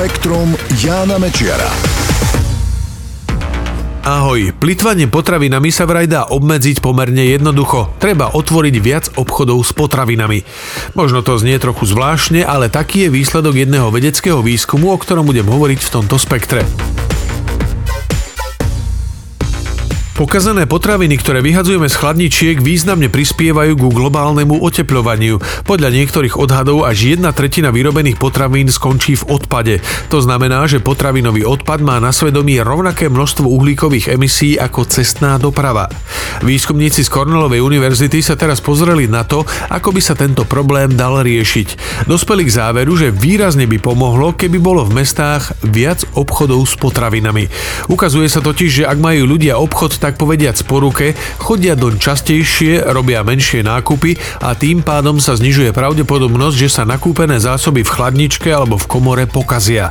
Spektrum Jána Mečiara. Ahoj, plitvanie potravinami sa vraj dá obmedziť pomerne jednoducho. Treba otvoriť viac obchodov s potravinami. Možno to znie trochu zvláštne, ale taký je výsledok jedného vedeckého výskumu, o ktorom budem hovoriť v tomto spektre. Pokazané potraviny, ktoré vyhadzujeme z chladničiek, významne prispievajú ku globálnemu oteplovaniu. Podľa niektorých odhadov až jedna tretina vyrobených potravín skončí v odpade. To znamená, že potravinový odpad má na svedomí rovnaké množstvo uhlíkových emisí ako cestná doprava. Výskumníci z Cornellovej univerzity sa teraz pozreli na to, ako by sa tento problém dal riešiť. Dospeli k záveru, že výrazne by pomohlo, keby bolo v mestách viac obchodov s potravinami. Ukazuje sa totiž, že ak majú ľudia obchod tak tak povediac po ruke, chodia doň častejšie, robia menšie nákupy a tým pádom sa znižuje pravdepodobnosť, že sa nakúpené zásoby v chladničke alebo v komore pokazia.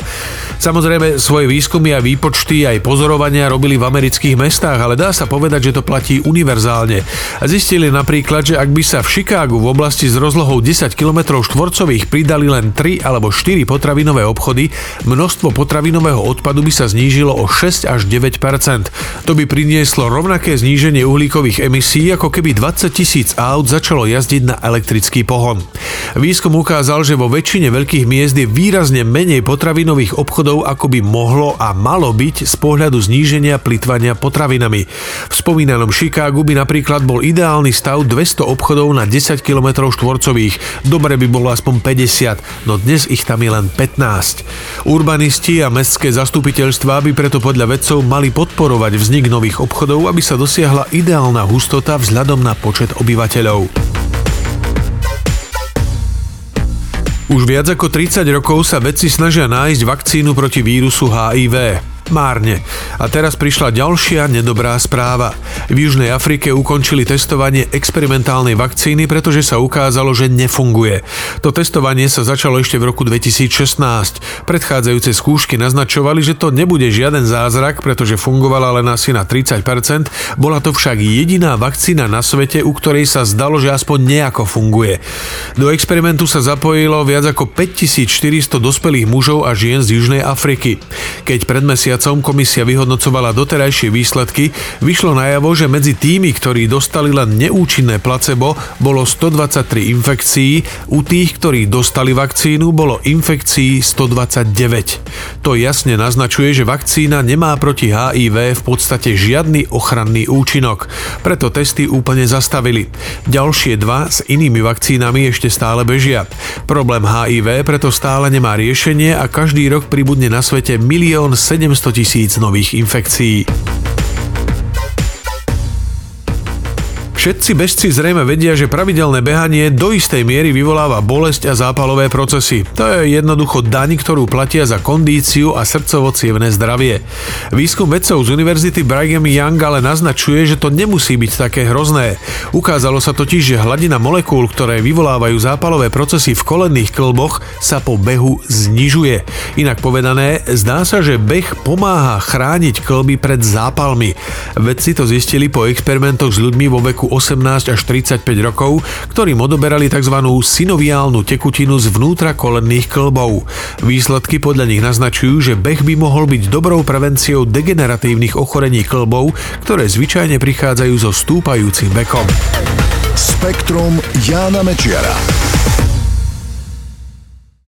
Samozrejme, svoje výskumy a výpočty aj pozorovania robili v amerických mestách, ale dá sa povedať, že to platí univerzálne. Zistili napríklad, že ak by sa v Chicagu v oblasti s rozlohou 10 km štvorcových pridali len 3 alebo 4 potravinové obchody, množstvo potravinového odpadu by sa znížilo o 6 až 9% To by prinieslo rovnaké zníženie uhlíkových emisí, ako keby 20 tisíc aut začalo jazdiť na elektrický pohon. Výskum ukázal, že vo väčšine veľkých miest je výrazne menej potravinových obchodov, ako by mohlo a malo byť z pohľadu zníženia plitvania potravinami. V spomínanom Chicagu by napríklad bol ideálny stav 200 obchodov na 10 km štvorcových. Dobre by bolo aspoň 50, no dnes ich tam je len 15. Urbanisti a mestské zastupiteľstvá by preto podľa vedcov mali podporovať vznik nových obchodov zdrojov, aby sa dosiahla ideálna hustota vzhľadom na počet obyvateľov. Už viac ako 30 rokov sa vedci snažia nájsť vakcínu proti vírusu HIV. Márne. A teraz prišla ďalšia nedobrá správa. V Južnej Afrike ukončili testovanie experimentálnej vakcíny, pretože sa ukázalo, že nefunguje. To testovanie sa začalo ešte v roku 2016. Predchádzajúce skúšky naznačovali, že to nebude žiaden zázrak, pretože fungovala len asi na 30%. Bola to však jediná vakcína na svete, u ktorej sa zdalo, že aspoň nejako funguje. Do experimentu sa zapojilo viac ako 5400 dospelých mužov a žien z Južnej Afriky. Keď pred mesiac mesiacom komisia vyhodnocovala doterajšie výsledky, vyšlo najavo, že medzi tými, ktorí dostali len neúčinné placebo, bolo 123 infekcií, u tých, ktorí dostali vakcínu, bolo infekcií 129. To jasne naznačuje, že vakcína nemá proti HIV v podstate žiadny ochranný účinok, preto testy úplne zastavili. Ďalšie dva s inými vakcínami ešte stále bežia. Problém HIV preto stále nemá riešenie a každý rok pribudne na svete 1 700 tisíc nových infekcií. Všetci bežci zrejme vedia, že pravidelné behanie do istej miery vyvoláva bolesť a zápalové procesy. To je jednoducho daň, ktorú platia za kondíciu a srdcovo zdravie. Výskum vedcov z Univerzity Brigham Young ale naznačuje, že to nemusí byť také hrozné. Ukázalo sa totiž, že hladina molekúl, ktoré vyvolávajú zápalové procesy v kolenných klboch, sa po behu znižuje. Inak povedané, zdá sa, že beh pomáha chrániť klby pred zápalmi. Vedci to zistili po experimentoch s ľuďmi vo veku 18 až 35 rokov, ktorým odoberali tzv. synoviálnu tekutinu zvnútra kolenných klbov. Výsledky podľa nich naznačujú, že beh by mohol byť dobrou prevenciou degeneratívnych ochorení klbov, ktoré zvyčajne prichádzajú so stúpajúcim vekom. Spektrum Jána Mečiara.